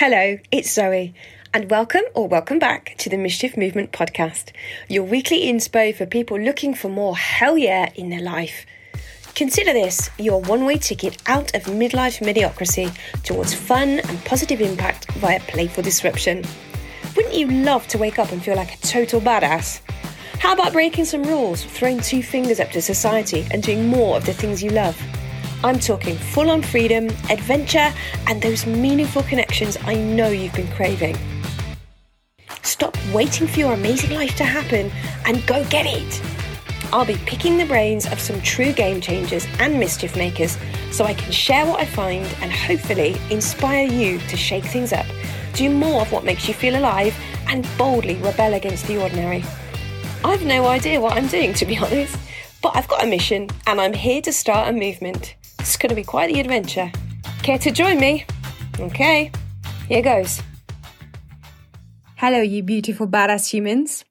Hello, it's Zoe, and welcome or welcome back to the Mischief Movement podcast, your weekly inspo for people looking for more hell yeah in their life. Consider this your one way ticket out of midlife mediocrity towards fun and positive impact via playful disruption. Wouldn't you love to wake up and feel like a total badass? How about breaking some rules, throwing two fingers up to society, and doing more of the things you love? I'm talking full on freedom, adventure, and those meaningful connections I know you've been craving. Stop waiting for your amazing life to happen and go get it. I'll be picking the brains of some true game changers and mischief makers so I can share what I find and hopefully inspire you to shake things up, do more of what makes you feel alive, and boldly rebel against the ordinary. I've no idea what I'm doing, to be honest, but I've got a mission and I'm here to start a movement. It's going to be quite the adventure. Care to join me? Okay, here goes. Hello, you beautiful badass humans.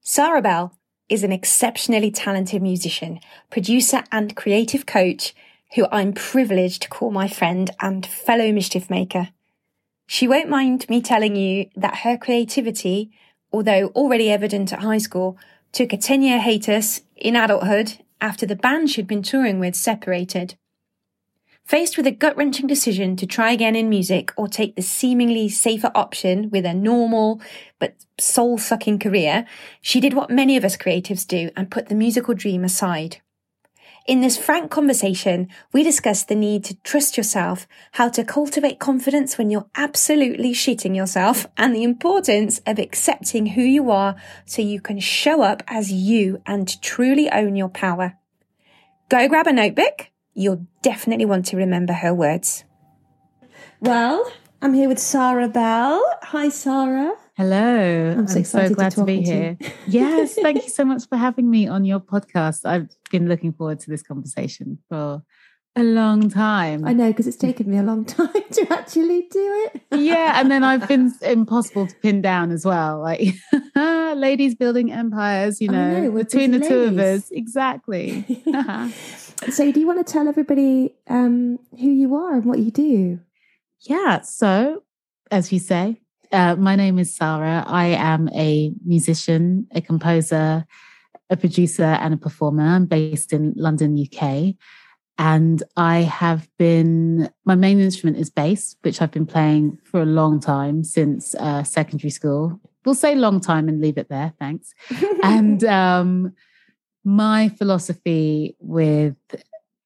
Sara Belle is an exceptionally talented musician, producer, and creative coach who I'm privileged to call my friend and fellow mischief maker. She won't mind me telling you that her creativity, although already evident at high school, took a 10 year hiatus in adulthood after the band she'd been touring with separated. Faced with a gut wrenching decision to try again in music or take the seemingly safer option with a normal but soul sucking career, she did what many of us creatives do and put the musical dream aside. In this frank conversation, we discuss the need to trust yourself, how to cultivate confidence when you're absolutely shitting yourself, and the importance of accepting who you are so you can show up as you and truly own your power. Go grab a notebook. You'll definitely want to remember her words. Well, I'm here with Sara Belle. Hi, Sara. Hello. I'm so, I'm so glad to, to be here. yes, thank you so much for having me on your podcast. I've been looking forward to this conversation for a long time. I know because it's taken me a long time to actually do it. yeah, and then I've been impossible to pin down as well. Like ladies building empires, you know, know between the ladies. two of us. Exactly. so, do you want to tell everybody um, who you are and what you do? Yeah. So, as you say, uh, my name is Sara. I am a musician, a composer, a producer, and a performer. I'm based in London, UK. And I have been, my main instrument is bass, which I've been playing for a long time since uh, secondary school. We'll say long time and leave it there. Thanks. and um, my philosophy with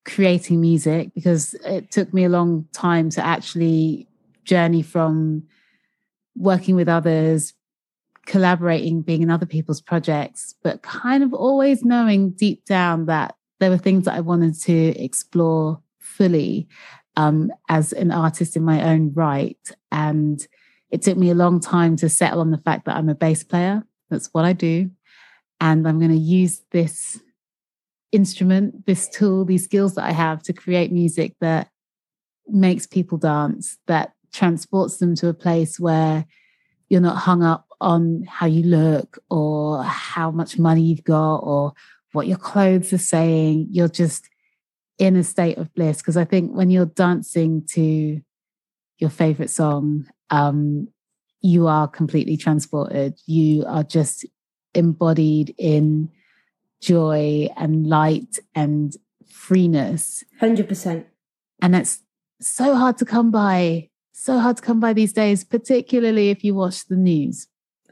creating music, because it took me a long time to actually journey from working with others, collaborating, being in other people's projects, but kind of always knowing deep down that there were things that I wanted to explore fully um, as an artist in my own right. And it took me a long time to settle on the fact that I'm a bass player. That's what I do. And I'm going to use this instrument, this tool, these skills that I have to create music that makes people dance, that transports them to a place where you're not hung up on how you look or how much money you've got or what your clothes are saying. You're just in a state of bliss. Because I think when you're dancing to your favorite song, um, you are completely transported. You are just embodied in joy and light and freeness. 100%. And that's so hard to come by so hard to come by these days, particularly if you watch the news,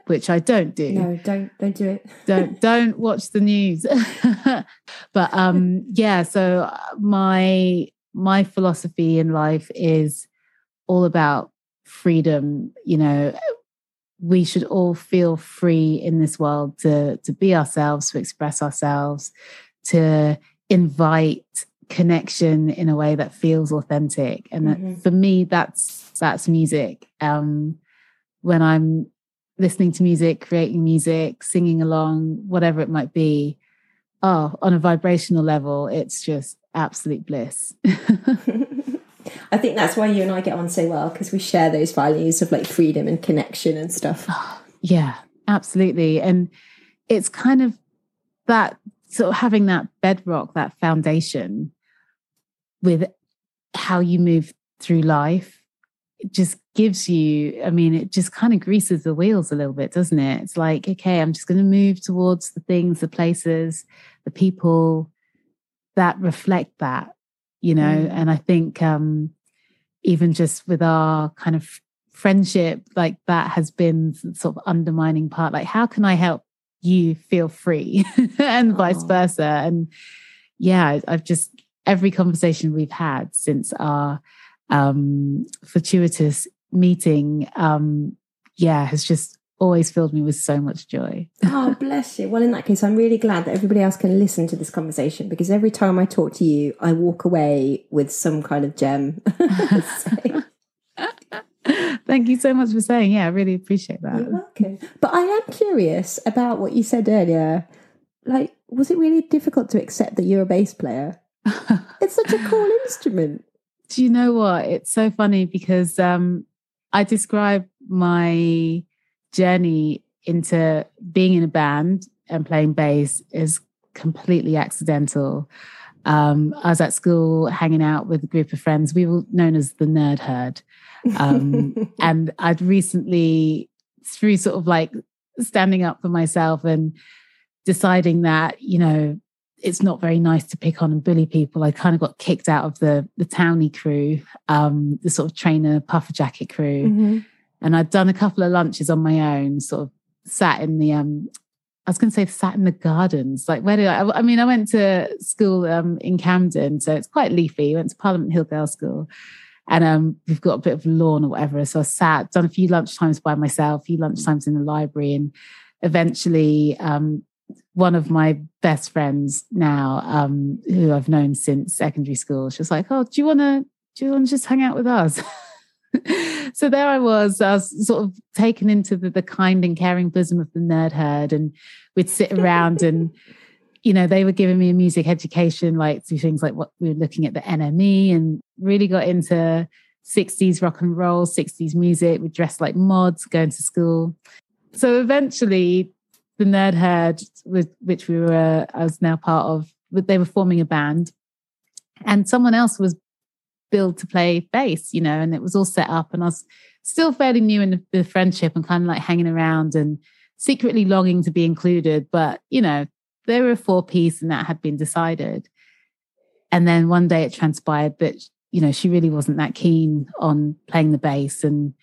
which I don't do. No, don't don't do it. don't don't watch the news. but um yeah, so uh, my my philosophy in life is all about freedom, you know, we should all feel free in this world to to be ourselves, to express ourselves, to invite connection in a way that feels authentic. And mm-hmm. for me that's that's music. Um when i'm listening to music creating music singing along whatever it might be oh on a vibrational level it's just absolute bliss. I think that's why you and i get on so well because we share those values of like freedom and connection and stuff. Yeah absolutely. And it's kind of that sort of having that bedrock, that foundation with how you move through life it just gives you, I mean, it just kind of greases the wheels a little bit, doesn't it? It's like, okay, I'm just going to move towards the things, the places, the people that reflect that, you know? Mm. And I think um, even just with our kind of friendship, like that has been sort of undermining part. Like, how can I help you feel free and oh. vice versa? And yeah, I've just, every conversation we've had since our um, fortuitous meeting, um, yeah, has just always filled me with so much joy. oh, bless you. Well, in that case, I'm really glad that everybody else can listen to this conversation because every time I talk to you, I walk away with some kind of gem. Thank you so much for saying. Yeah, I really appreciate that. You're welcome. But I am curious about what you said earlier. Like, was it really difficult to accept that you're a bass player? it's such a cool instrument. Do you know what? It's so funny because um, I describe my journey into being in a band and playing bass as completely accidental. Um, I was at school hanging out with a group of friends. We were known as the Nerd Herd. Um, and I'd recently, through sort of like standing up for myself and deciding that, you know, it's not very nice to pick on and bully people. I kind of got kicked out of the the towny crew, um, the sort of trainer puffer jacket crew, mm-hmm. and I'd done a couple of lunches on my own, sort of sat in the um, I was going to say sat in the gardens. Like where did I? I mean, I went to school um, in Camden, so it's quite leafy. Went to Parliament Hill Girls School, and um, we've got a bit of lawn or whatever. So I sat, done a few lunchtimes by myself, a few lunchtimes in the library, and eventually um, one of my best friends now, um, who I've known since secondary school, she was like, "Oh, do you want to? Do you want to just hang out with us?" so there I was. I was sort of taken into the, the kind and caring bosom of the nerd herd, and we'd sit around and. You know, they were giving me a music education, like through things like what we were looking at the NME and really got into 60s rock and roll, 60s music. We dressed like mods, going to school. So eventually, the Nerd Herd, which we were, I was now part of, they were forming a band, and someone else was billed to play bass, you know, and it was all set up, and I was still fairly new in the friendship and kind of like hanging around and secretly longing to be included, but you know, they were four piece, and that had been decided. And then one day it transpired that you know she really wasn't that keen on playing the bass, and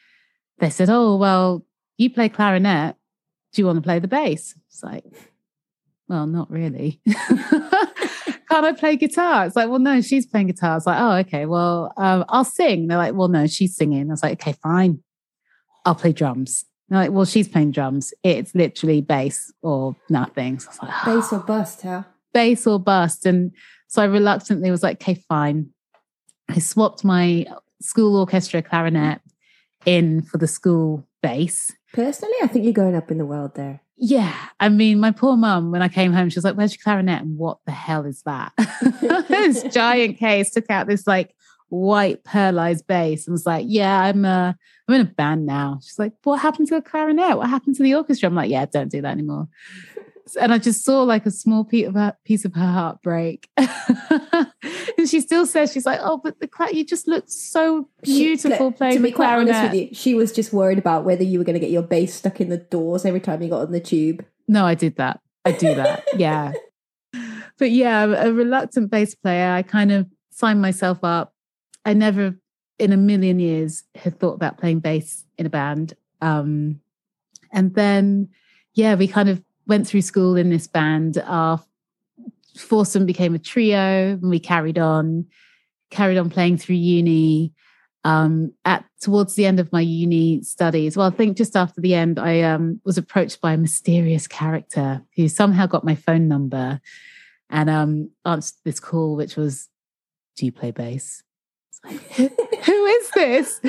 they said, "Oh well, you play clarinet." do you want to play the bass? It's like, well, not really. Can't I play guitar? It's like, well, no, she's playing guitar. It's like, oh, okay, well, um, I'll sing. They're like, well, no, she's singing. I was like, okay, fine. I'll play drums. Like, well, she's playing drums. It's literally bass or nothing. So I was like, oh. bass or bust, huh? Bass or bust. And so I reluctantly was like, okay, fine. I swapped my school orchestra clarinet in for the school bass Personally, I think you're going up in the world there. Yeah. I mean, my poor mum, when I came home, she was like, Where's your clarinet? And what the hell is that? this giant case took out this like white pearlized bass and was like, Yeah, I'm uh I'm in a band now. She's like, What happened to a clarinet? What happened to the orchestra? I'm like, Yeah, don't do that anymore and I just saw like a small piece of her, piece of her heart break. and she still says she's like, "Oh, but the cla- you just looked so beautiful she, playing to be quite honest with you, she was just worried about whether you were going to get your bass stuck in the doors every time you got on the tube. No, I did that. I do that. yeah, but yeah, a reluctant bass player. I kind of signed myself up. I never, in a million years, had thought about playing bass in a band. Um, and then, yeah, we kind of went through school in this band. Our foursome became a trio, and we carried on, carried on playing through uni. Um, at towards the end of my uni studies, well, I think just after the end, I um, was approached by a mysterious character who somehow got my phone number and um, answered this call, which was, "Do you play bass?" Like, who is this?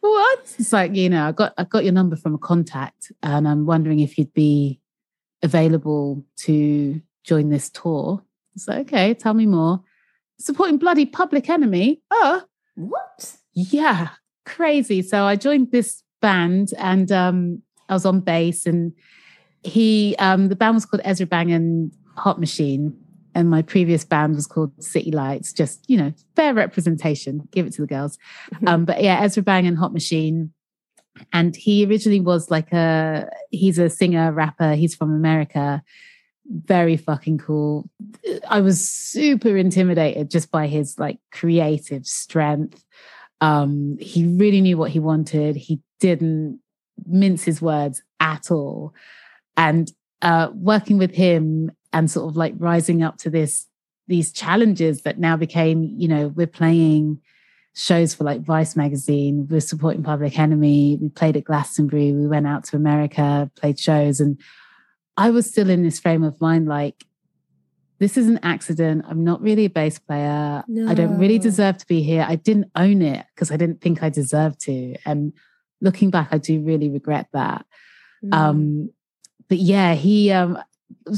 what? It's like you know, I got I got your number from a contact, and I'm wondering if you'd be available to join this tour. So, okay, tell me more. Supporting bloody Public Enemy. Oh, what? Yeah, crazy. So I joined this band and um, I was on bass and he, um, the band was called Ezra Bang and Hot Machine. And my previous band was called City Lights. Just you know, fair representation. Give it to the girls. Mm-hmm. Um, but yeah, Ezra Bang and Hot Machine. And he originally was like a he's a singer rapper. He's from America. Very fucking cool. I was super intimidated just by his like creative strength. Um, he really knew what he wanted. He didn't mince his words at all. And uh, working with him and sort of like rising up to this these challenges that now became you know we're playing shows for like vice magazine we're supporting public enemy we played at glastonbury we went out to america played shows and i was still in this frame of mind like this is an accident i'm not really a bass player i don't really deserve to be here i didn't own it because i didn't think i deserved to and looking back i do really regret that Mm. um but yeah he um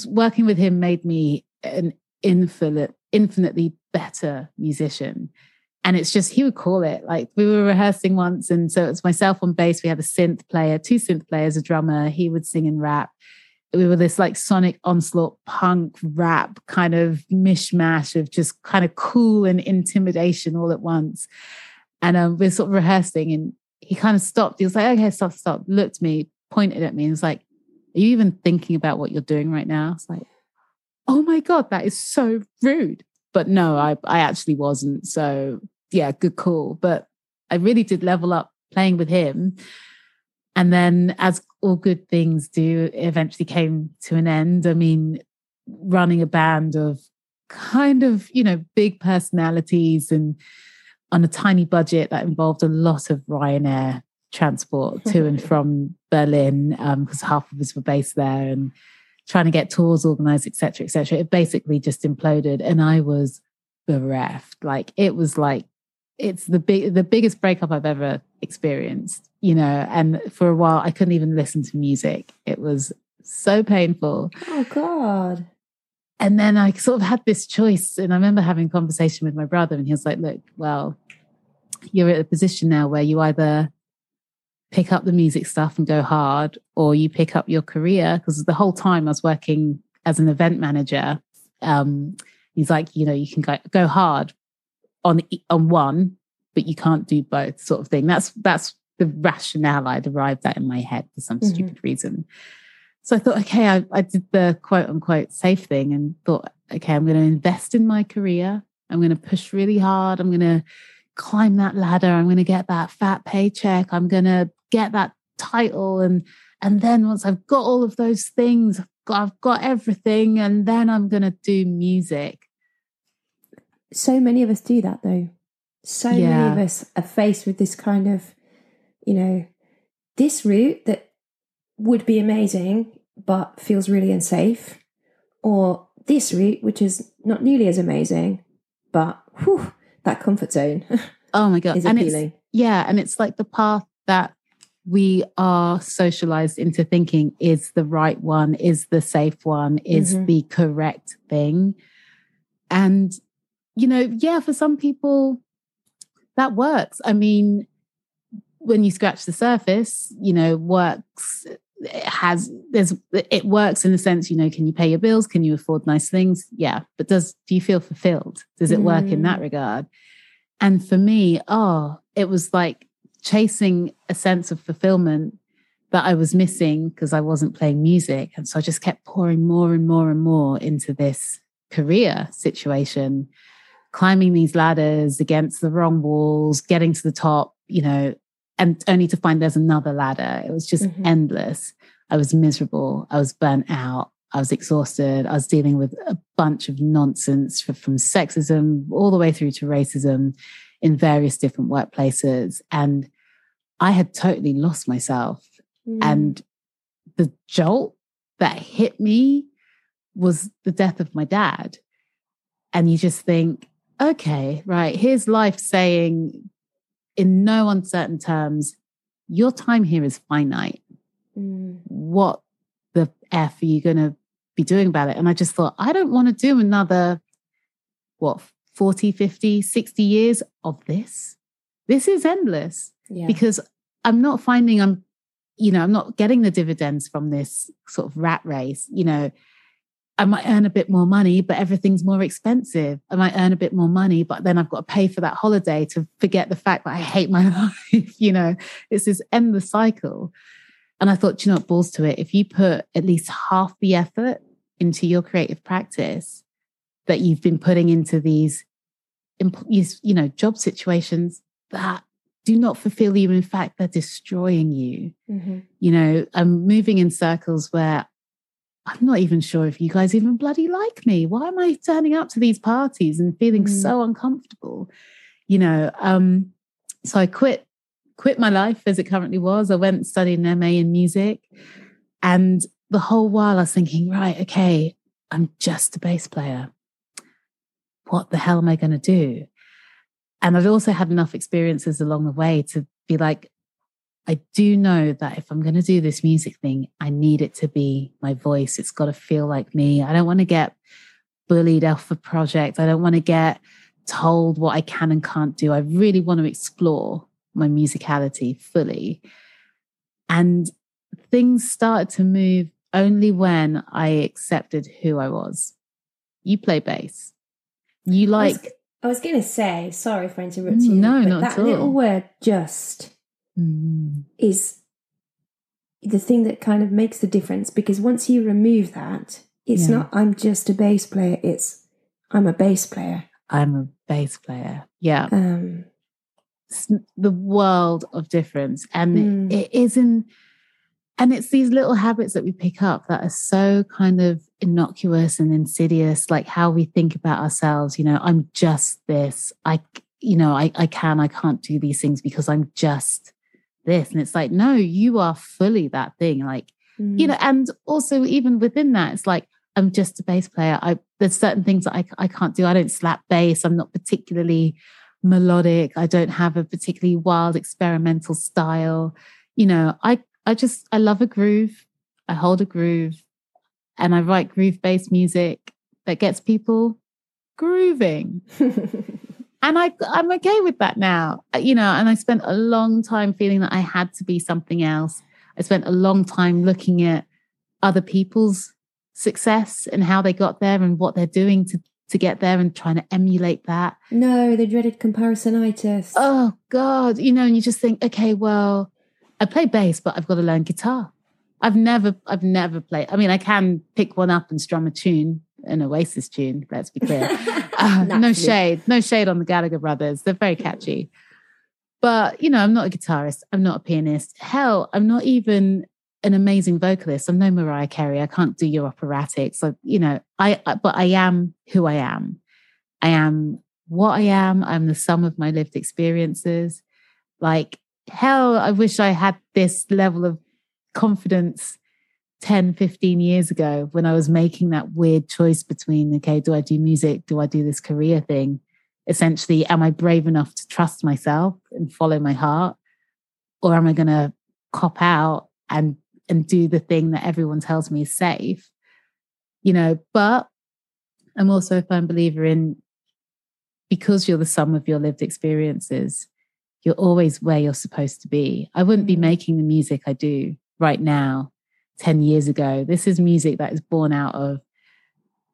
working with him made me an infinite infinitely better musician. And it's just he would call it like we were rehearsing once and so it's myself on bass we had a synth player two synth players a drummer he would sing and rap. We were this like sonic onslaught punk rap kind of mishmash of just kind of cool and intimidation all at once. And um, we're sort of rehearsing and he kind of stopped he was like okay stop stop looked at me pointed at me and was like are you even thinking about what you're doing right now? It's like oh my god that is so rude. But no i i actually wasn't. So yeah good call. But i really did level up playing with him. And then as all good things do it eventually came to an end. I mean running a band of kind of you know big personalities and on a tiny budget that involved a lot of ryanair transport to and from berlin um, because half of us were based there and trying to get tours organized etc etc it basically just imploded and i was bereft like it was like it's the big the biggest breakup i've ever experienced you know and for a while i couldn't even listen to music it was so painful oh God. and then I sort of had this choice. And I remember having a conversation with my brother, and he was like, Look, well, you're at a position now where you either pick up the music stuff and go hard, or you pick up your career. Because the whole time I was working as an event manager, um, he's like, You know, you can go, go hard on, on one, but you can't do both, sort of thing. That's, that's, the rationale I'd arrived at in my head for some Mhm. stupid reason. So I thought, okay, I, I did the quote unquote safe thing and thought, okay, I'm going to invest in my career. I'm going to push really hard. I'm going to climb that ladder. I'm going to get that fat paycheck. I'm going to get that title. And, and then once I've got all of those things, I've got, I've got everything. And then I'm going to do music. So many of us do that though. So many of us are faced with this kind of, you know, this route that would be amazing but feels really unsafe, or this route which is not nearly as amazing, but whew, that comfort zone Oh my God. and it's, yeah. And it's like the path that we are socialized into thinking is the right one, is the safe one, is Mhm. the correct thing. And, you know, yeah, for some people, that works. I mean, when you scratch the surface, you know, works it has there's it works in the sense, you know, can you pay your bills? Can you afford nice things? Yeah. But does do you feel fulfilled? Does it work in that Mm. regard? And for me, oh, it was like chasing a sense of fulfillment that I was missing because I wasn't playing music. And so I just kept pouring more and more and more into this career situation, climbing these ladders against the wrong walls, getting to the top, you know, and only to find there's another ladder. It was just Mhm. endless. I was miserable. I was burnt out. I was exhausted. I was dealing with a bunch of nonsense fr- from sexism all the way through to racism in various different workplaces. And I had totally lost myself. Mm. And the jolt that hit me was the death of my dad. And you just think, okay, right, here's life saying, in no uncertain terms, your time here is finite. Mm. What the F are you going to be doing about it? And I just thought, I don't want to do another, what, 40, 50, 60 years of this. This is endless yeah. because I'm not finding I'm, you know, I'm not getting the dividends from this sort of rat race. You know, I might earn a bit more money, but everything's more expensive. I might earn a bit more money, but then I've got to pay for that holiday to forget the fact that I hate my life. you know, it's this endless cycle. And I thought, you know, what, balls to it. If you put at least half the effort into your creative practice that you've been putting into these, you know, job situations that do not fulfill you. In fact, they're destroying you. Mm-hmm. You know, I'm moving in circles where I'm not even sure if you guys even bloody like me. Why am I turning up to these parties and feeling mm. so uncomfortable? You know, um, so I quit quit my life as it currently was. I went and studied an MA in music. And the whole while I was thinking, right, okay, I'm just a bass player. What the hell am I going to do? And I'd also had enough experiences along the way to be like, I do know that if I'm going to do this music thing, I need it to be my voice. It's got to feel like me. I don't want to get bullied off a project. I don't want to get told what I can and can't do. I really want to explore my musicality fully. And things started to move only when I accepted who I was. You play bass. You like. I was, was going to say, sorry for interrupting you. No, not that at all. little word, just mm. is the thing that kind of makes the difference because once you remove that, it's yeah. not I'm just a bass player, it's I'm a bass player. I'm a bass player. Yeah. Um it's the world of difference. And mm. it isn't and it's these little habits that we pick up that are so kind of innocuous and insidious, like how we think about ourselves. You know, I'm just this. I, you know, I, I can, I can't do these things because I'm just this. And it's like, no, you are fully that thing. Like, mm. you know, and also even within that, it's like, I'm just a bass player. I there's certain things that I, I can't do. I don't slap bass. I'm not particularly melodic. I don't have a particularly wild experimental style. You know, I I just I love a groove. I hold a groove and I write groove based music that gets people grooving. and I, I'm okay with that now, uh, you know. And I spent a long time feeling that I had to be something else. I spent a long time looking at other people's success and how they got there and what they're doing to to get there and trying to emulate that. No, the dreaded comparisonitis. Oh God, you know, and you just think, okay, well, I play bass, but I've got to learn guitar. I've never, I've never played. I mean, I can pick one up and strum a tune, an Oasis tune. Let's be clear. Uh, no shade, no shade on the Gallagher brothers. They're very catchy. But, you know, I'm not a guitarist. I'm not a pianist. Hell, I'm not even an amazing vocalist. I'm no Mariah Carey. I can't do your operatics. So, you know, I, but I am who I am. I am what I am. I'm the sum of my lived experiences. Like, hell, I wish I had this level of confidence 10, 15 years ago when I was making that weird choice between, okay, do I do music? Do I do this career thing? Essentially, am I brave enough to trust myself and follow my heart? Or am I going to cop out and, and do the thing that everyone tells me is safe? You know, but I'm also a firm believer in because you're the sum of your lived experiences, you're always where you're supposed to be. I wouldn't be mm. making the music I do right now 10 years ago. This is music that is born out of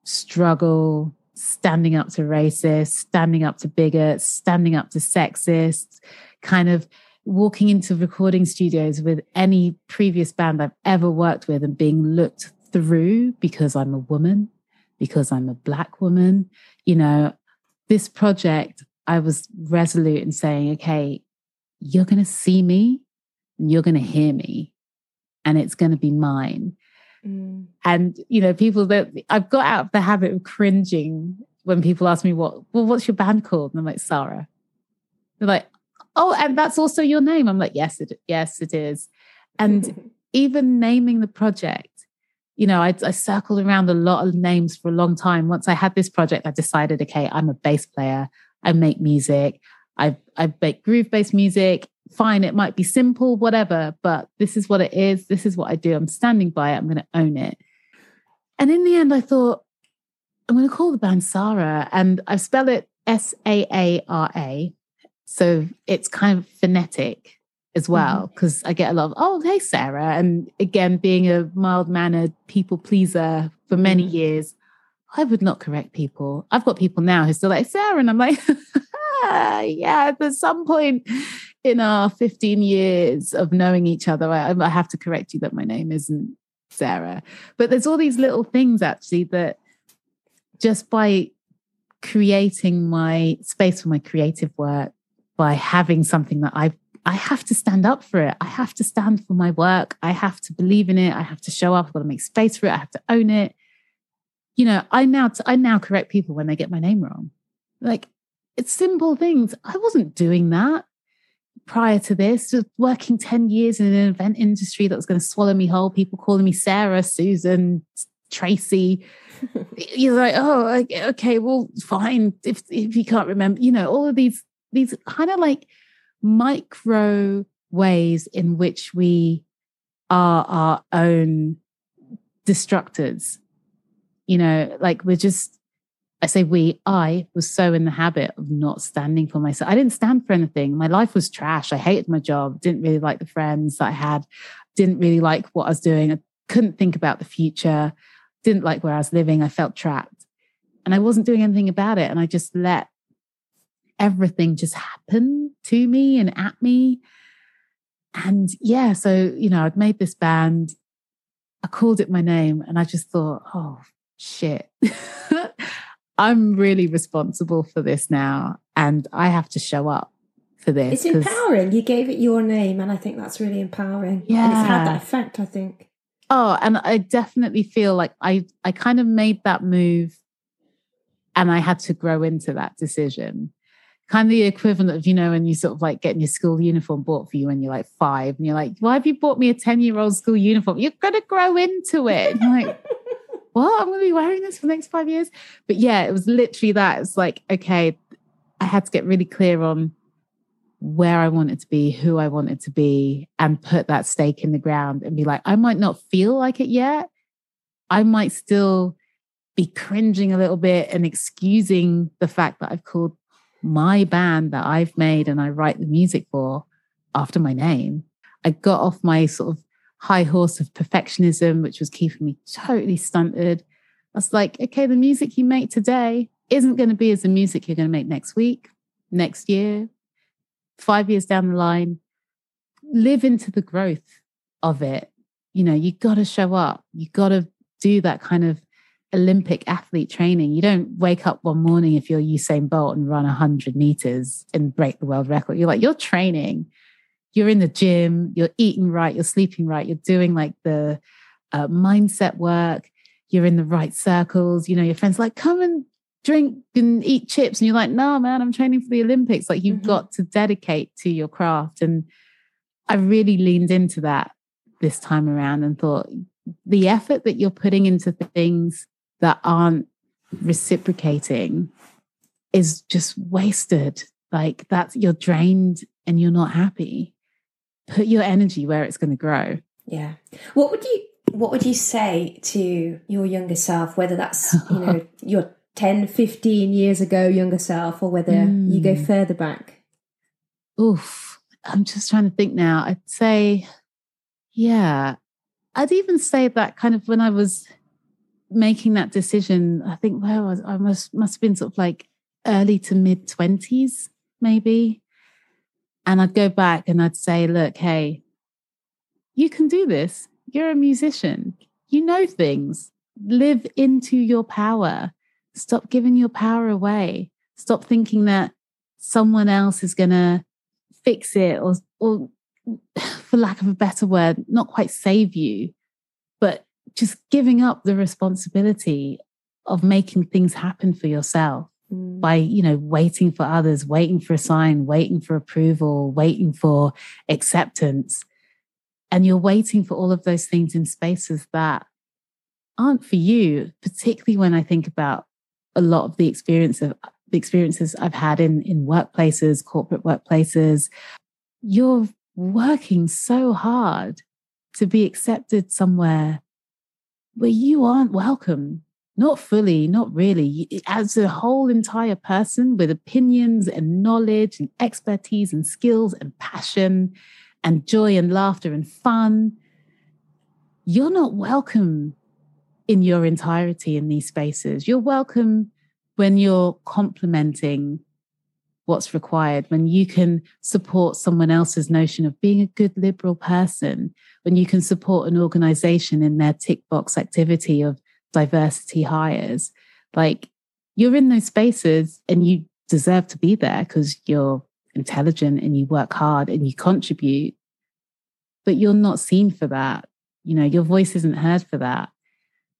struggle, standing up to racists, standing up to bigots, standing up to sexists, kind of walking into recording studios with any previous band I've ever worked with and being looked through because I'm a woman, because I'm a black woman. You know, this project, I was resolute in saying, okay, you're going to see me and you're going to hear me and it's going to be mine. Mm. And, you know, people that I've got out of the habit of cringing when people ask me, what, well, what's your band called? And I'm like, Saara. They're like, oh, and that's also your name. I'm like, yes, it, yes, it is. And even naming the project, you know, I, I circled around a lot of names for a long time. Once I had this project, I decided, okay, I'm a bass player. I make music. I I make groove based music fine, it might be simple, whatever, but this is what it is. This is what I do. I'm standing by it. I'm going to own it. And in the end, I thought, I'm going to call the band Saara, and I spell it S A A R A. So it's kind of phonetic as well, because mm-hmm. I get a lot of, oh, hey, Sarah. And again, being a mild mannered people pleaser for many mm-hmm. years, I would not correct people. I've got people now who still like Sarah, and I'm like, yeah, at some point in our 15 years of knowing each other, I, I have to correct you that my name isn't Sarah. But there's all these little things actually that just by creating my space for my creative work, by having something that I I have to stand up for it. I have to stand for my work. I have to believe in it. I have to show up. I've got to make space for it. I have to own it. You know, I now t- I now correct people when they get my name wrong. Like it's simple things. I wasn't doing that prior to this, just working 10 years in an event industry that was going to swallow me whole, people calling me Sarah, Susan, Tracy. You're like, oh, okay, well, fine. If if you can't remember, you know, all of these these kind of like micro ways in which we are our own destructors. You know, like we're just I say we, I was so in the habit of not standing for myself. I didn't stand for anything. My life was trash. I hated my job, didn't really like the friends that I had, didn't really like what I was doing. I couldn't think about the future, didn't like where I was living. I felt trapped and I wasn't doing anything about it. And I just let everything just happen to me and at me. And yeah, so, you know, I'd made this band. I called it my name and I just thought, oh, shit. I'm really responsible for this now and I have to show up for this. It's empowering. You gave it your name and I think that's really empowering. Yeah. And it's had that effect, I think. Oh, and I definitely feel like I I kind of made that move and I had to grow into that decision. Kind of the equivalent of, you know, when you sort of like getting your school uniform bought for you when you're like five and you're like, why have you bought me a 10 year old school uniform? You're going to grow into it. And you're like, what? I'm going to be wearing this for the next five years. But yeah, it was literally that. It's like, okay, I had to get really clear on where I wanted to be, who I wanted to be, and put that stake in the ground and be like, I might not feel like it yet. I might still be cringing a little bit and excusing the fact that I've called my band that I've made and I write the music for after my name. I got off my sort of high horse of perfectionism, which was keeping me totally stunted. I was like, okay, the music you make today isn't going to be as the music you're going to make next week, next year, five years down the line. Live into the growth of it. You know, you got to show up. You got to do that kind of Olympic athlete training. You don't wake up one morning if you're Usain Bolt and run 100 meters and break the world record. You're like, you're training you're in the gym, you're eating right, you're sleeping right, you're doing like the uh, mindset work, you're in the right circles. You know, your friends like, come and drink and eat chips. And you're like, no, man, I'm training for the Olympics. Like, you've mm-hmm. got to dedicate to your craft. And I really leaned into that this time around and thought the effort that you're putting into things that aren't reciprocating is just wasted. Like, that's you're drained and you're not happy put your energy where it's going to grow. Yeah. What would you what would you say to your younger self whether that's, you know, your 10, 15 years ago younger self or whether mm. you go hmm. further back? Oof. I'm just trying to think now. I'd say yeah. I'd even say that kind of when I was making that decision, I think where was I must must have been sort of like early to mid 20s maybe and I'd go back and I'd say, look, hey, you can do this. You're a musician. You know things. Live into your power. Stop giving your power away. Stop thinking that someone else is going to fix it or, or, for lack of a better word, not quite save you, but just giving up the responsibility of making things happen for yourself Mm. by you know waiting for others waiting for a sign waiting for approval waiting for acceptance. And you're waiting for all of those things in spaces that aren't for you particularly when i think about a lot of the experience of the experiences i've had in in workplaces corporate workplaces. You're working so hard to be accepted somewhere where you aren't welcome not fully, not really. As a whole entire person with opinions and knowledge and expertise and skills and passion and joy and laughter and fun, you're not welcome in your entirety in these spaces. You're welcome when you're complementing what's required, when you can support someone else's notion of being a good liberal person, when you can support an organization in their tick box activity of diversity hires. Like you're in those spaces and you deserve to be there because you're intelligent and you work hard and you contribute, but you're not seen for that. You know, your voice isn't heard for that.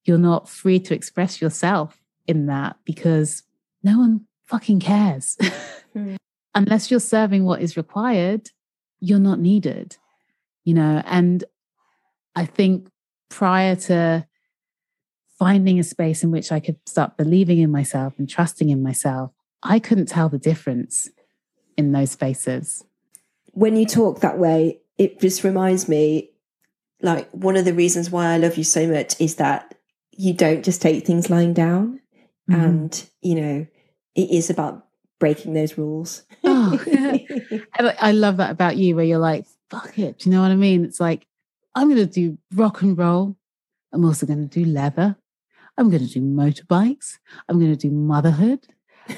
You're not free to express yourself in that because no one fucking cares. mm. Unless you're serving what is required, you're not needed, you know. And I think prior to finding a space in which I could start believing in myself and trusting in myself, I couldn't tell the difference in those spaces. When you talk that way, it just reminds me like one of the reasons why I love you so much is that you don't just take things lying down. Mm-hmm. And, you know, it is about breaking those rules. oh, I love that about you, where you're like, fuck it. Do you know what I mean? It's like, I'm going to do rock and roll. I'm also going to do leather. I'm going to do motorbikes. I'm going to do motherhood.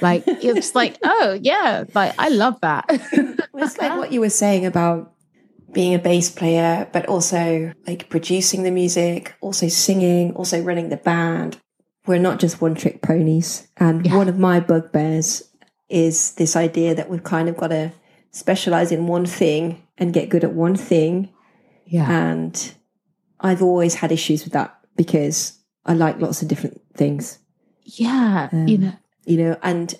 Like it's like, oh yeah, like I love that. it's like what you were saying about being a bass player, but also like producing the music, also singing, also running the band. We're not just one trick ponies. And yeah. one of my bugbears is this idea that we've kind of got to specialize in one thing and get good at one thing. Yeah. And I've always had issues with that because I like lots of different things. Yeah. Um, you know, you know, and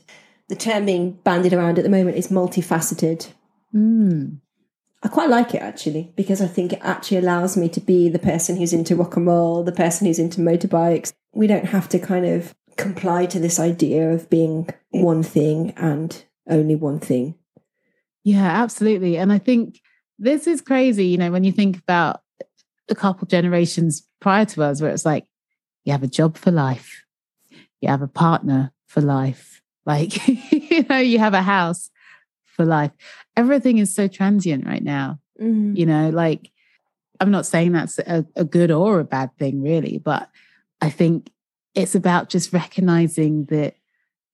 the term being bandied around at the moment is multifaceted. Mm. I quite like it actually because I think it actually allows me to be the person who's into rock and roll, the person who's into motorbikes. We don't have to kind of comply to this idea of being one thing and only one thing. Yeah, absolutely. And I think this is crazy, you know, when you think about a couple generations prior to us, where it's like, you have a job for life, you have a partner for life. Like, you know, you have a house for life. Everything is so transient right now. Mm. You know, like, I'm not saying that's a, a good or a bad thing, really, but I think it's about just recognizing that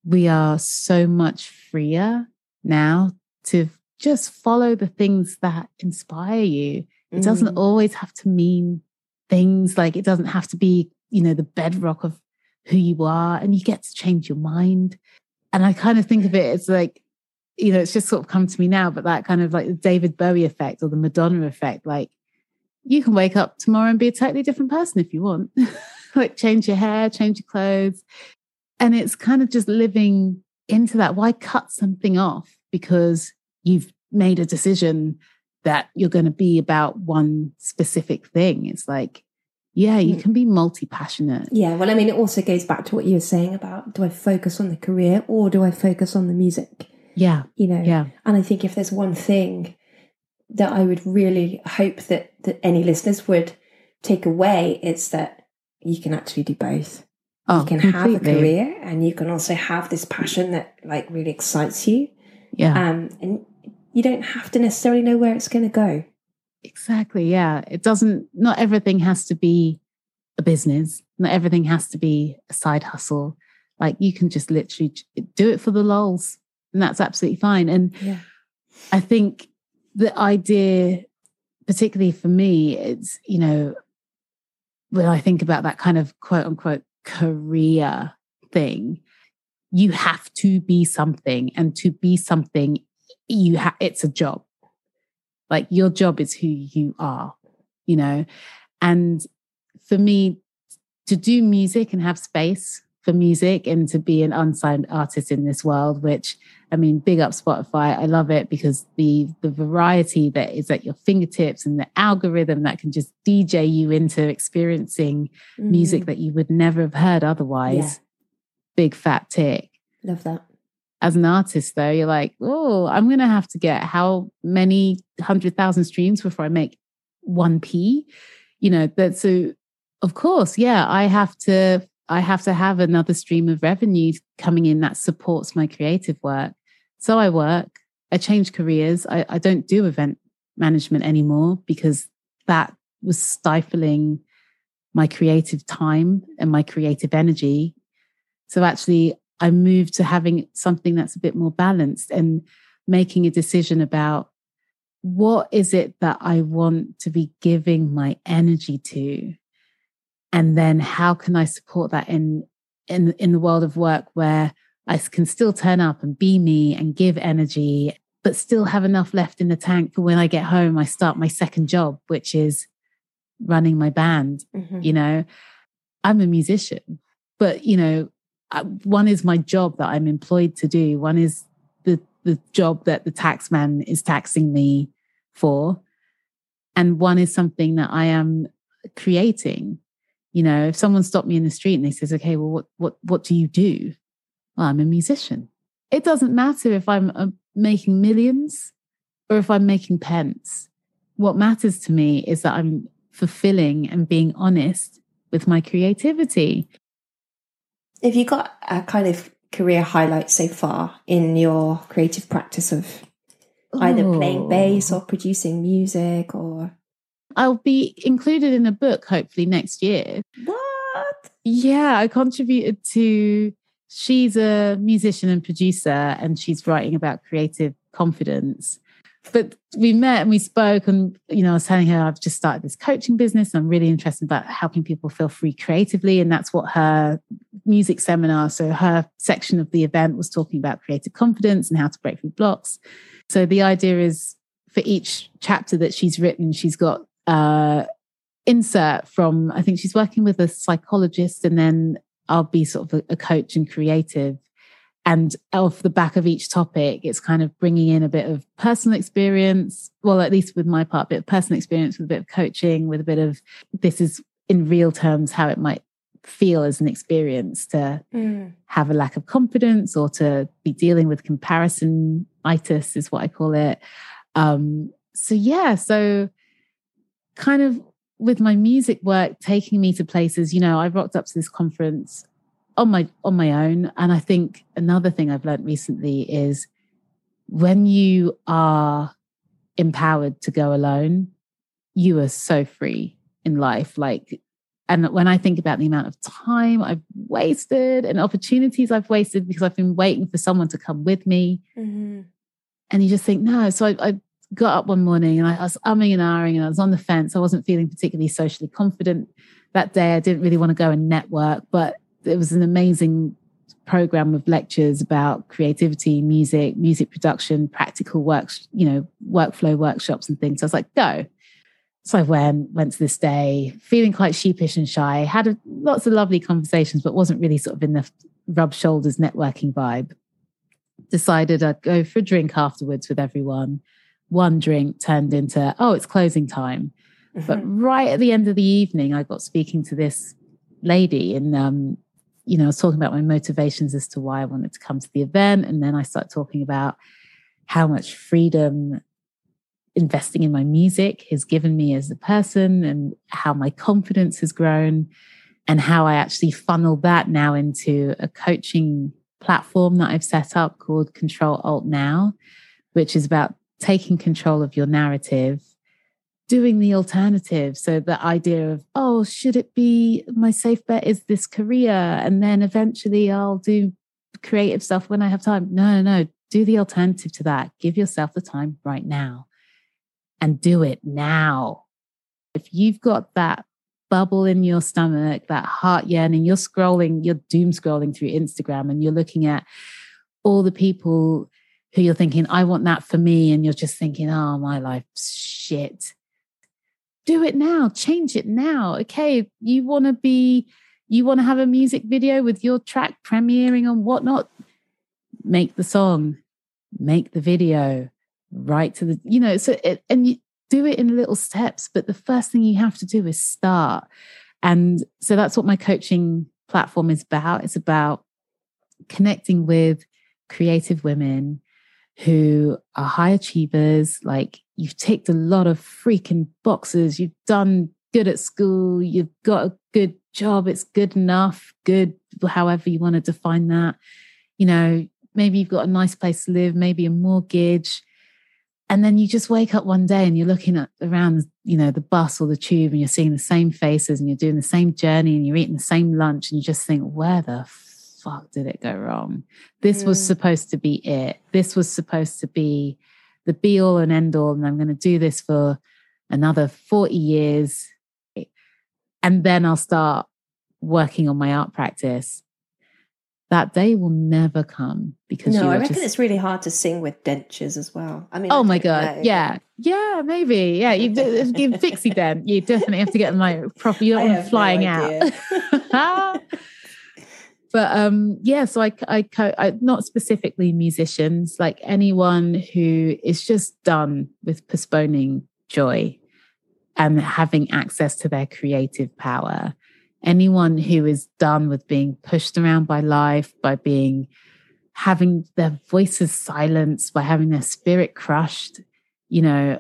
we are so much freer now to just follow the things that inspire you. It doesn't always have to mean things like it doesn't have to be, you know, the bedrock of who you are and you get to change your mind. And I kind of think of it as like, you know, it's just sort of come to me now, but that kind of like the David Bowie effect or the Madonna effect, like you can wake up tomorrow and be a totally different person if you want. like change your hair, change your clothes. And it's kind of just living into that. Why cut something off because you've made a decision that you're going to be about one specific thing? It's like, yeah, you hmm. can be multi passionate. Yeah. Well, I mean, it also goes back to what you were saying about do I focus on the career or do I focus on the music? Yeah. You know, yeah. And I think if there's one thing that I would really hope that, that any listeners would take away, it's that you can actually do both. Oh, you can completely. have a career and you can also have this passion that like really excites you. Yeah. Um, and you don't have to necessarily know where it's going to go. Exactly. Yeah. It doesn't, not everything has to be a business, not everything has to be a side hustle. Like you can just literally do it for the lols, and that's absolutely fine. And yeah. I think the idea, particularly for me, it's, you know, when I think about that kind of quote unquote career thing, you have to be something, and to be something, you have it's a job like your job is who you are, you know? And for me, to do music and have space for music and to be an unsigned artist in this world, which I mean, big up Spotify. I love it because the the variety that is at your fingertips and the algorithm that can just DJ you into experiencing mm. music that you would never have heard otherwise. Yeah. Big fat tick. Love that as an artist though you're like oh i'm going to have to get how many hundred thousand streams before i make 1p you know that so of course yeah i have to i have to have another stream of revenue coming in that supports my creative work so i work i change careers i, I don't do event management anymore because that was stifling my creative time and my creative energy. So actually, I moved to having something that's a bit more balanced and making a decision about what is it that I want to be giving my energy to? And then how can I support that in in in the world of work where I can still turn up and be me and give energy, but still have enough left in the tank for when I get home, I start my second job, which is running my band. Mm-hmm. You know, I'm a musician, but you know, one is my job that I'm employed to do. One is the the job that the taxman is taxing me for, and one is something that I am creating. You know, if someone stopped me in the street and they says, "Okay, well, what what what do you do?" Well, I'm a musician. It doesn't matter if I'm uh, making millions or if I'm making pence. What matters to me is that I'm fulfilling and being honest with my creativity. Have you got a kind of career highlight so far in your creative practice of either playing bass or producing music or? I'll be included in a book hopefully next year. What? Yeah, I contributed to. She's a musician and producer, and she's writing about creative confidence but we met and we spoke and you know i was telling her i've just started this coaching business. I'm really interested about helping people feel free creatively. And that's what her music seminar so her section of the event was talking about creative confidence and how to break through blocks. So the idea is for each chapter that she's written she's got uh insert from i think she's working with a psychologist and then i'll be sort of a, a coach and creative and off the back of each topic it's kind of bringing in a bit of personal experience well at least with my part a bit of personal experience with a bit of coaching with a bit of this is in real terms how it might feel as an experience to mm. have a lack of confidence or to be dealing with comparison itis is what i call it um so yeah so kind of with my music work taking me to places you know i rocked up to this conference on my on my own. And i think another thing i've learned recently is when you are empowered to go alone you are so free in life. Like and when i think about the amount of time i've wasted and opportunities i've wasted because i've been waiting for someone to come with me. Mm-hmm. and you just think no. So I, I got up one morning and I, I was umming and ahhing and i was on the fence. I wasn't feeling particularly socially confident that day. I didn't really want to go and network but it was an amazing program of lectures about creativity, music, music production, practical works, you know, workflow workshops and things. So I was like, go. So I went, went to this day, feeling quite sheepish and shy, had a, lots of lovely conversations, but wasn't really sort of in the rub shoulders networking vibe. Decided I'd go for a drink afterwards with everyone. One drink turned into, oh, it's closing time. Mm-hmm. But right at the end of the evening, I got speaking to this lady and um, you know, I was talking about my motivations as to why I wanted to come to the event. And then I start talking about how much freedom investing in my music has given me as a person and how my confidence has grown and how I actually funnel that now into a coaching platform that I've set up called Control Alt Now, which is about taking control of your narrative doing the alternative. So the idea of, oh, should it be my safe bet is this career? And then eventually I'll do creative stuff when I have time. No, no, no. Do the alternative to that. Give yourself the time right now and do it now. If you've got that bubble in your stomach, that heart yearning, you're scrolling, you're doom scrolling through Instagram and you're looking at all the people who you're thinking, I want that for me. And you're just thinking, oh, my life's shit do it now, change it now. Okay, you want to be, you want to have a music video with your track premiering and whatnot, make the song, make the video, write to the, you know, so it, and you do it in little steps. But the first thing you have to do is start. And so that's what my coaching platform is about. It's about connecting with creative women who are high achievers, like you've ticked a lot of freaking boxes. You've done good at school. You've got a good job. It's good enough, good, however you want to define that. You know, maybe you've got a nice place to live, maybe a mortgage. and then you just wake up one day and you're looking at around, you know, the bus or the tube and you're seeing the same faces and you're doing the same journey and you're eating the same lunch and you just think, where the fuck did it go wrong? This mm. was supposed to be it. This was supposed to be the be all and end all. And I'm going to do this for another 40 years. And then I'll start working on my art practice that day will never come because no, I reckon just... it's really hard to sing with dentures as well. I mean, oh I my god, know. yeah, yeah, maybe, yeah. You, you fixie dent. You definitely have to get them like proper. You don't want flying no out. but um, yeah, so I, I, I, not specifically musicians, like anyone who is just done with postponing joy and having access to their creative power anyone who is done with being pushed around by life, by being having their voices silenced, by having their spirit crushed, you know,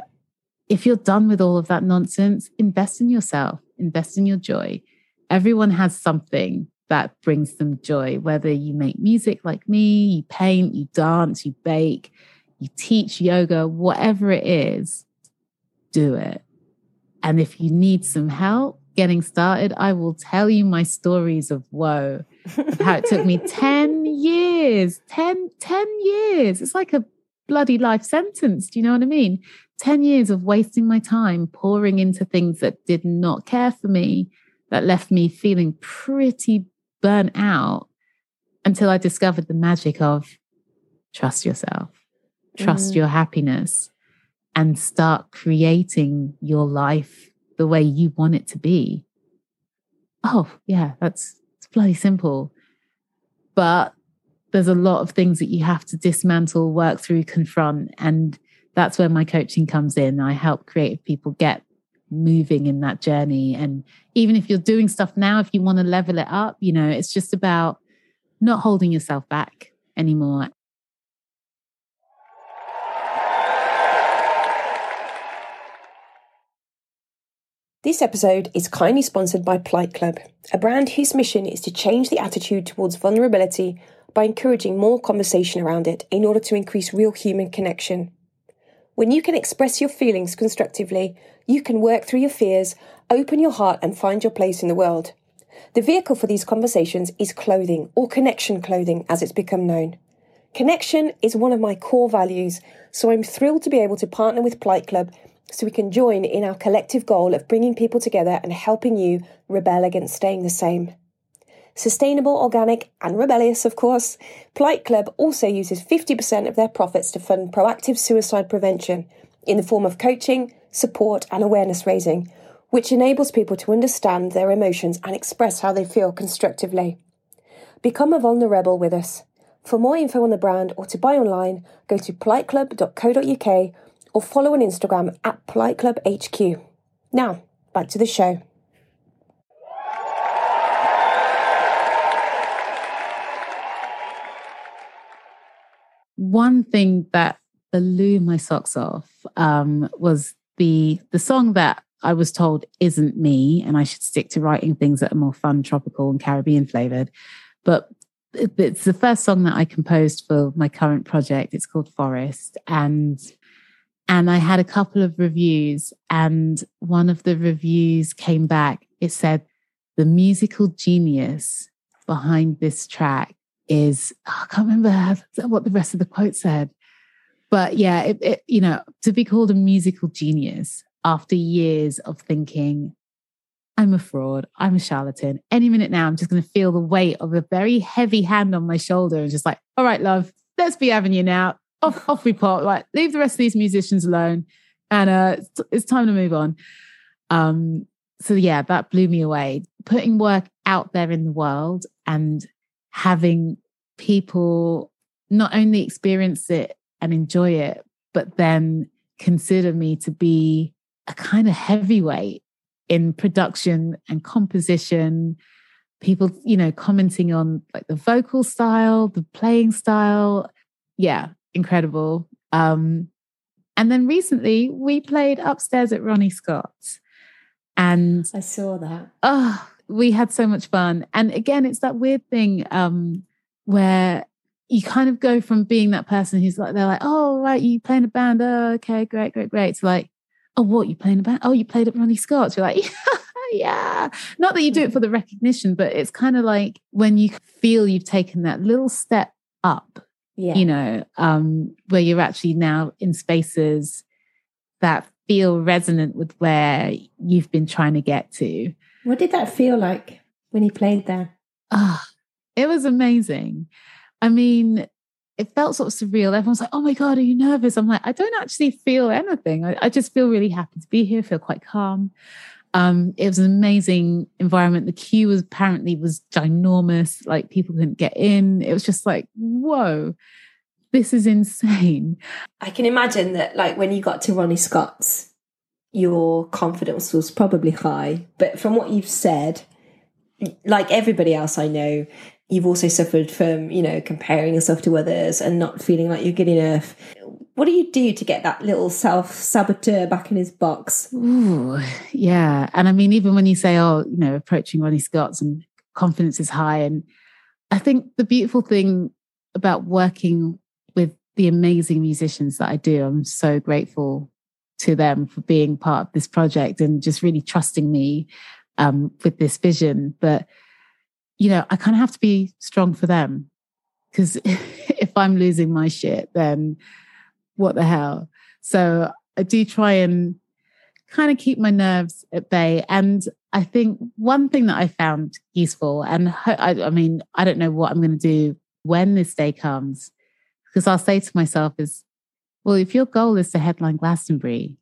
if you're done with all of that nonsense, invest in yourself, invest in your joy. Everyone has something that brings them joy, whether you make music like me, you paint, you dance, you bake, you teach yoga, whatever it is, do it. And if you need some help, getting started, I will tell you my stories of woe, of how it took me 10 years, 10, 10 years. It's like a bloody life sentence. Do you know what I mean? 10 years of wasting my time pouring into things that did not care for me, that left me feeling pretty burnt out until I discovered the magic of trust yourself, trust mm. your happiness, and start creating your life the way you want it to be. Oh, yeah, that's it's bloody simple. But there's a lot of things that you have to dismantle, work through, confront. And that's where my coaching comes in. I help creative people get moving in that journey. And even if you're doing stuff now, if you want to level it up, you know, it's just about not holding yourself back anymore This episode is kindly sponsored by Plight Club, a brand whose mission is to change the attitude towards vulnerability by encouraging more conversation around it in order to increase real human connection. When you can express your feelings constructively, you can work through your fears, open your heart, and find your place in the world. The vehicle for these conversations is clothing, or connection clothing as it's become known. Connection is one of my core values, so I'm thrilled to be able to partner with Plight Club so we can join in our collective goal of bringing people together and helping you rebel against staying the same. Sustainable, organic, and rebellious, of course, Plight Club also uses 50% of their profits to fund proactive suicide prevention in the form of coaching, support, and awareness raising, which enables people to understand their emotions and express how they feel constructively. Become a vulnerable with us. For more info on the brand or to buy online, go to plightclub.co.uk or follow on Instagram at Plight Club HQ. Now, back to the show. One thing that blew my socks off um, was the the song that I was told isn't me, and I should stick to writing things that are more fun, tropical, and Caribbean flavored. But it's the first song that I composed for my current project. It's called Forest, and and I had a couple of reviews, and one of the reviews came back. It said, The musical genius behind this track is, oh, I can't remember what the rest of the quote said. But yeah, it, it, you know, to be called a musical genius after years of thinking, I'm a fraud, I'm a charlatan. Any minute now, I'm just going to feel the weight of a very heavy hand on my shoulder and just like, all right, love, let's be having you now off, off we pop. Like, leave the rest of these musicians alone, and uh, it's, it's time to move on. Um, so yeah, that blew me away. Putting work out there in the world and having people not only experience it and enjoy it, but then consider me to be a kind of heavyweight in production and composition. People, you know, commenting on like the vocal style, the playing style. Yeah, incredible. Um, and then recently we played upstairs at Ronnie Scott's. And I saw that. Oh, we had so much fun. And again, it's that weird thing um, where you kind of go from being that person who's like, they're like, oh, right, you playing a band. Oh, okay, great, great, great. To like, oh, what, you playing a band? Oh, you played at Ronnie Scott's. You're like, yeah, yeah. Not that you do it for the recognition, but it's kind of like when you feel you've taken that little step up, yeah. you know, um, where you're actually now in spaces that feel resonant with where you've been trying to get to. What did that feel like when he played there? Ah, oh, it was amazing. I mean, it felt sort of surreal. Everyone's like, oh my God, are you nervous? I'm like, I don't actually feel anything. I, I just feel really happy to be here, feel quite calm. Um, it was an amazing environment. The queue was apparently was ginormous, like people couldn't get in. It was just like, whoa, this is insane. I can imagine that like when you got to Ronnie Scott's, your confidence was probably high. But from what you've said, like everybody else I know, you've also suffered from, you know, comparing yourself to others and not feeling like you're good enough. What do you do to get that little self saboteur back in his box? Ooh, yeah. And I mean, even when you say, oh, you know, approaching Ronnie Scott's and confidence is high. And I think the beautiful thing about working with the amazing musicians that I do, I'm so grateful to them for being part of this project and just really trusting me um, with this vision. But you know, I kind of have to be strong for them because if I'm losing my shit, then what the hell? So I do try and kind of keep my nerves at bay. And I think one thing that I found useful, and I, I mean, I don't know what I'm going to do when this day comes, because I'll say to myself is, well, if your goal is to headline Glastonbury,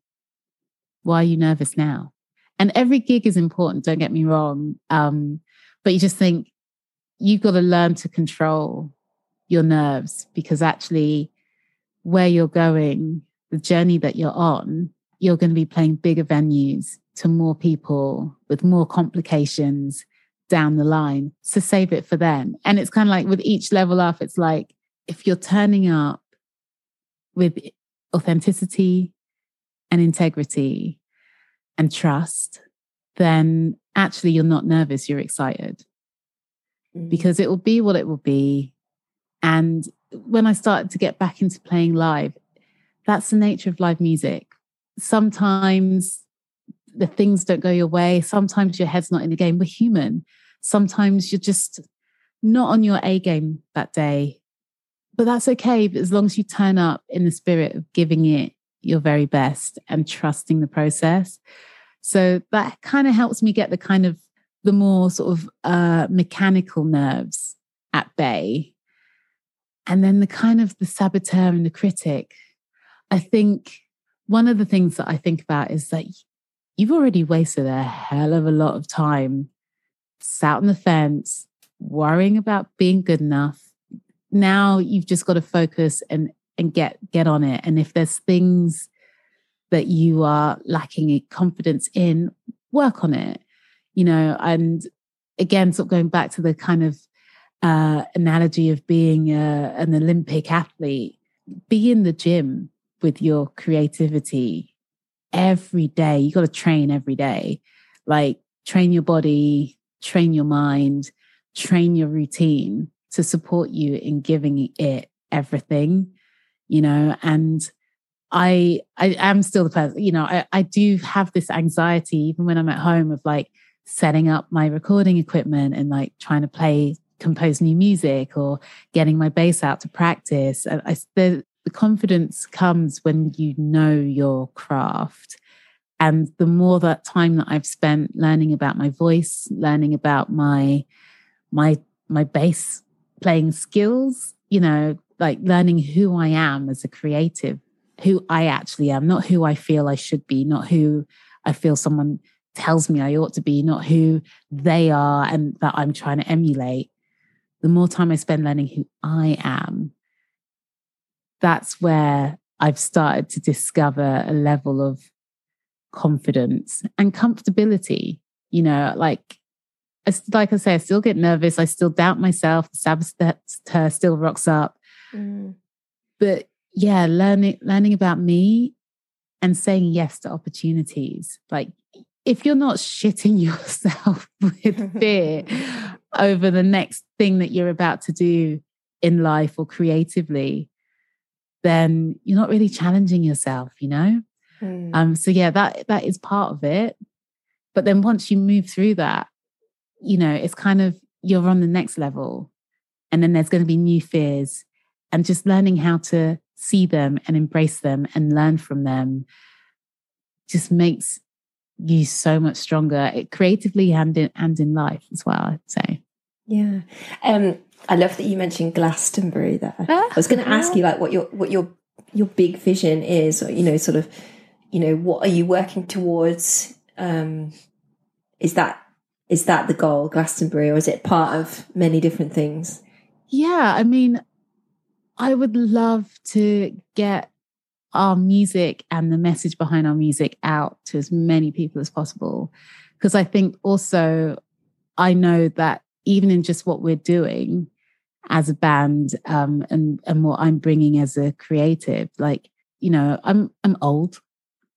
why are you nervous now? And every gig is important, don't get me wrong. Um, but you just think you've got to learn to control your nerves because actually, where you're going, the journey that you're on, you're going to be playing bigger venues to more people with more complications down the line. So save it for then. And it's kind of like with each level up, it's like if you're turning up with authenticity and integrity and trust, then actually you're not nervous, you're excited mm. because it will be what it will be. And when I started to get back into playing live, that's the nature of live music. Sometimes the things don't go your way. Sometimes your head's not in the game. We're human. Sometimes you're just not on your A game that day. But that's okay. But as long as you turn up in the spirit of giving it your very best and trusting the process. So that kind of helps me get the kind of the more sort of uh, mechanical nerves at bay. And then the kind of the saboteur and the critic. I think one of the things that I think about is that you've already wasted a hell of a lot of time sat on the fence, worrying about being good enough. Now you've just got to focus and and get get on it. And if there's things that you are lacking confidence in, work on it you know, and again, sort of going back to the kind of uh, analogy of being a, an Olympic athlete, be in the gym with your creativity every day. You got to train every day, like train your body, train your mind, train your routine to support you in giving it everything, you know, and I I am still the person, you know, I, I do have this anxiety even when I'm at home of like, setting up my recording equipment and like trying to play compose new music or getting my bass out to practice. I, the, the confidence comes when you know your craft. And the more that time that i've spent learning about my voice learning about my my my bass playing skills you know like learning who i am as a creative who i actually am not who i feel i should be not who i feel someone tells me I ought to be, not who they are and that I'm trying to emulate, the more time I spend learning who I am, that's where I've started to discover a level of confidence and comfortability. You know, like, like I say, I still get nervous. I still doubt myself. The saboteur still rocks up. Mm. But yeah, learning learning about me and saying yes to opportunities. Like if you're not shitting yourself with fear over the next thing that you're about to do, in life or creatively, then you're not really challenging yourself, you know? Mm. Um, so yeah, that that is part of it. But then once you move through that, you know, it's kind of you're on the next level. And then there's going to be new fears and just learning how to see them and embrace them and learn from them just makes you so much stronger it creatively and in and in life as well i'd say yeah um i love that you mentioned glastonbury there. I was going to ask you like what your what your your big vision is or you know sort of you know what are you working towards? Um is that is that the goal glastonbury or is it part of many different things yeah i mean i would love to get our music and the message behind our music out to as many people as possible. Because I think also, I know that even in just what we're doing as a band um, and, and what I'm bringing as a creative, like, you know, I'm, I'm old,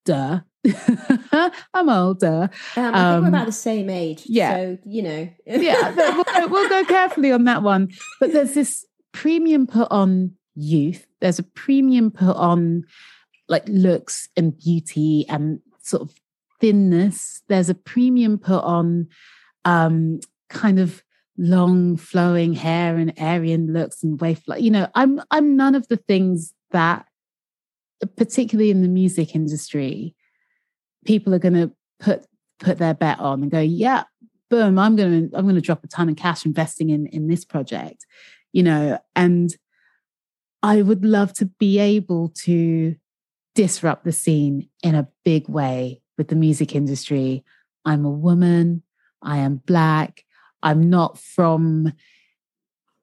duh. I'm older. Um, I think we're about um, the same age. Yeah. So, you know. yeah, we'll, we'll go carefully on that one. But there's this premium put on youth. There's a premium put on like looks and beauty and sort of thinness. There's a premium put on um, kind of long flowing hair and Aryan looks and wave like you know i'm i'm none of the things that particularly in the music industry people are going to put put their bet on and go yeah boom i'm going to i'm going to drop a ton of cash investing in in this project you know and I would love to be able to disrupt the scene in a big way with the music industry. I'm a woman, I am black, I'm not from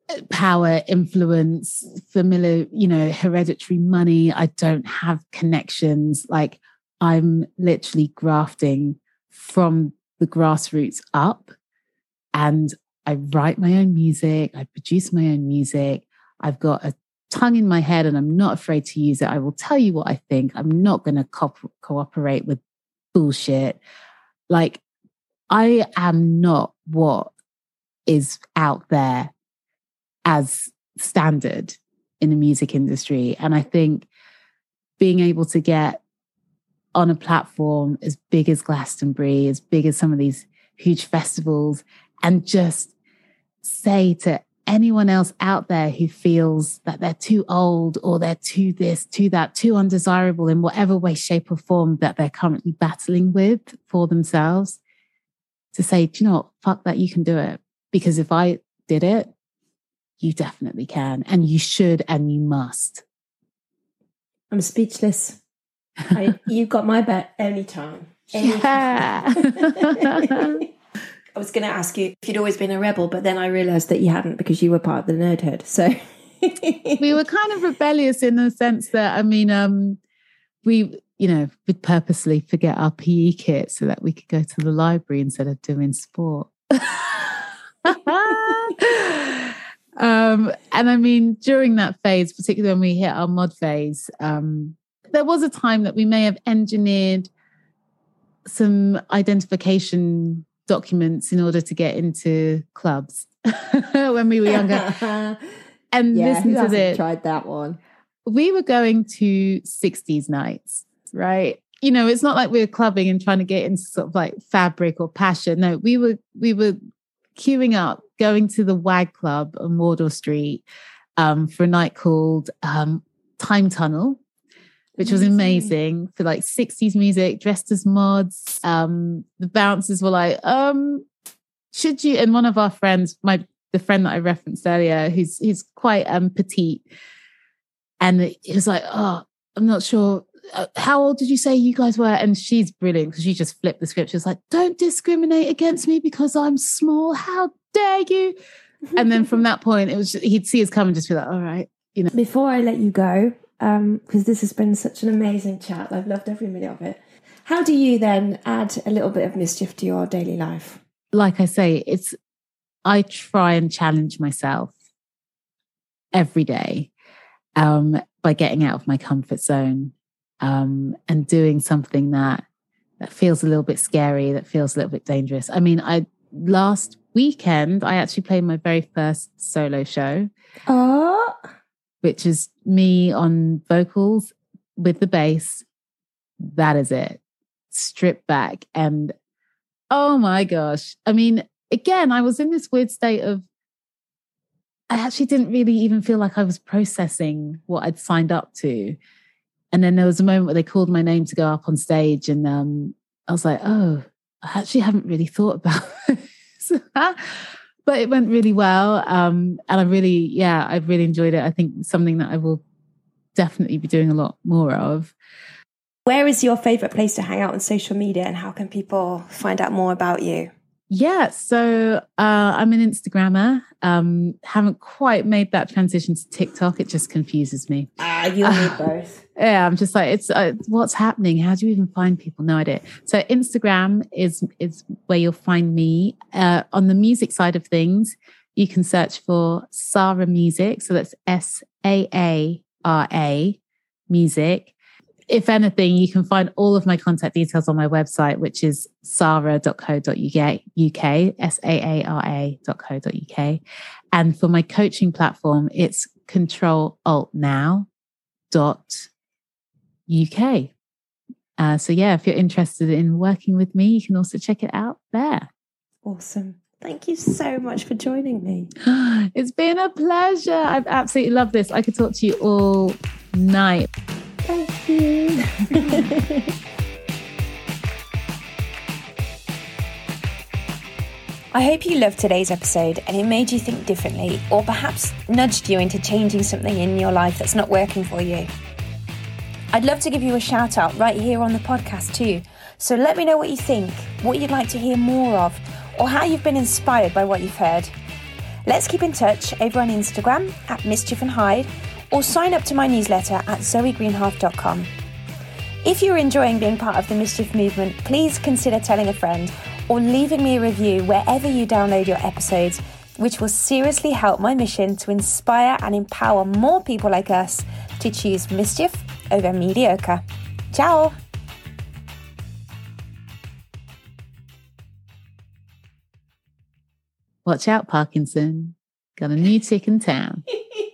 uh, power, influence, familiar, you know, hereditary money. I don't have connections. Like I'm literally grafting from the grassroots up. And I write my own music, I produce my own music. I've got a tongue in my head and I'm not afraid to use it. I will tell you what I think. I'm not going to co- cooperate with bullshit. Like, I am not what is out there as standard in the music industry. And I think being able to get on a platform as big as Glastonbury, as big as some of these huge festivals, and just say to anyone else out there who feels that they're too old or they're too this, too that, too undesirable in whatever way, shape, or form that they're currently battling with for themselves, to say, do you know what? Fuck that, you can do it. Because if I did it, you definitely can. And you should and you must. I'm speechless. I, you got my bet anytime. anytime. Yeah. I was going to ask you if you'd always been a rebel, but then I realised that you hadn't because you were part of the nerdhood. So we were kind of rebellious in the sense that I mean, um, we you know would purposely forget our PE kit so that we could go to the library instead of doing sport. um, and I mean, during that phase, particularly when we hit our mod phase, um, there was a time that we may have engineered some identification documents in order to get into clubs when we were younger. and yeah, listen to this. Tried that one. We were going to 60s nights, right? You know, it's not like we were clubbing and trying to get into sort of like fabric or passion. No, we were we were queuing up, going to the WAG Club on Wardour Street um, for a night called um, Time Tunnel, which was amazing for like 60s music, dressed as mods. Um, the bouncers were like, um, should you? And one of our friends, my the friend that I referenced earlier, who's who's quite um petite, and he was like, oh, I'm not sure. Uh, how old did you say you guys were? And she's brilliant because she just flipped the script. She was like, don't discriminate against me because I'm small. How dare you? and then from that point, it was just, he'd see us come and just be like, all right, you know. Before I let you go, because um, this has been such an amazing chat. I've loved every minute of it. How do you then add a little bit of mischief to your daily life? Like I say, it's I try and challenge myself every day um, by getting out of my comfort zone um, and doing something that that feels a little bit scary, that feels a little bit dangerous. I mean, I last weekend, I actually played my very first solo show. Oh, which is me on vocals with the bass. That is it. Strip back. And oh my gosh. I mean, again, I was in this weird state of, I actually didn't really even feel like I was processing what I'd signed up to. And then there was a moment where they called my name to go up on stage, and um, I was like, oh, I actually haven't really thought about this. But it went really well. Um, and I really, yeah, I've really enjoyed it. I think something that I will definitely be doing a lot more of. Where is your favorite place to hang out on social media and how can people find out more about you? Yeah, so uh, I'm an Instagrammer. Um, haven't quite made that transition to TikTok. It just confuses me. Ah, uh, you'll need both. Yeah, I'm just like, it's uh, what's happening? How do you even find people? No idea. So Instagram is is where you'll find me. Uh, on the music side of things, you can search for Saara Music. So that's S A A R A Music if anything, you can find all of my contact details on my website, which is saara.co.uk, S A A R A.co.uk. And for my coaching platform, it's control alt now dot uk. Uh, so yeah, if you're interested in working with me, you can also check it out there. Awesome. Thank you so much for joining me. It's been a pleasure. I've absolutely loved this. I could talk to you all night. Thank you. I hope you loved today's episode and it made you think differently, or perhaps nudged you into changing something in your life that's not working for you. I'd love to give you a shout out right here on the podcast too. So let me know what you think, what you'd like to hear more of, or how you've been inspired by what you've heard. Let's keep in touch over on Instagram at Mischief and Hyde or sign up to my newsletter at zoegreenhalgh.com. If you're enjoying being part of the Mischief movement, please consider telling a friend or leaving me a review wherever you download your episodes, which will seriously help my mission to inspire and empower more people like us to choose mischief over mediocre. Ciao! Watch out, Parkinson. Got a new tick in town.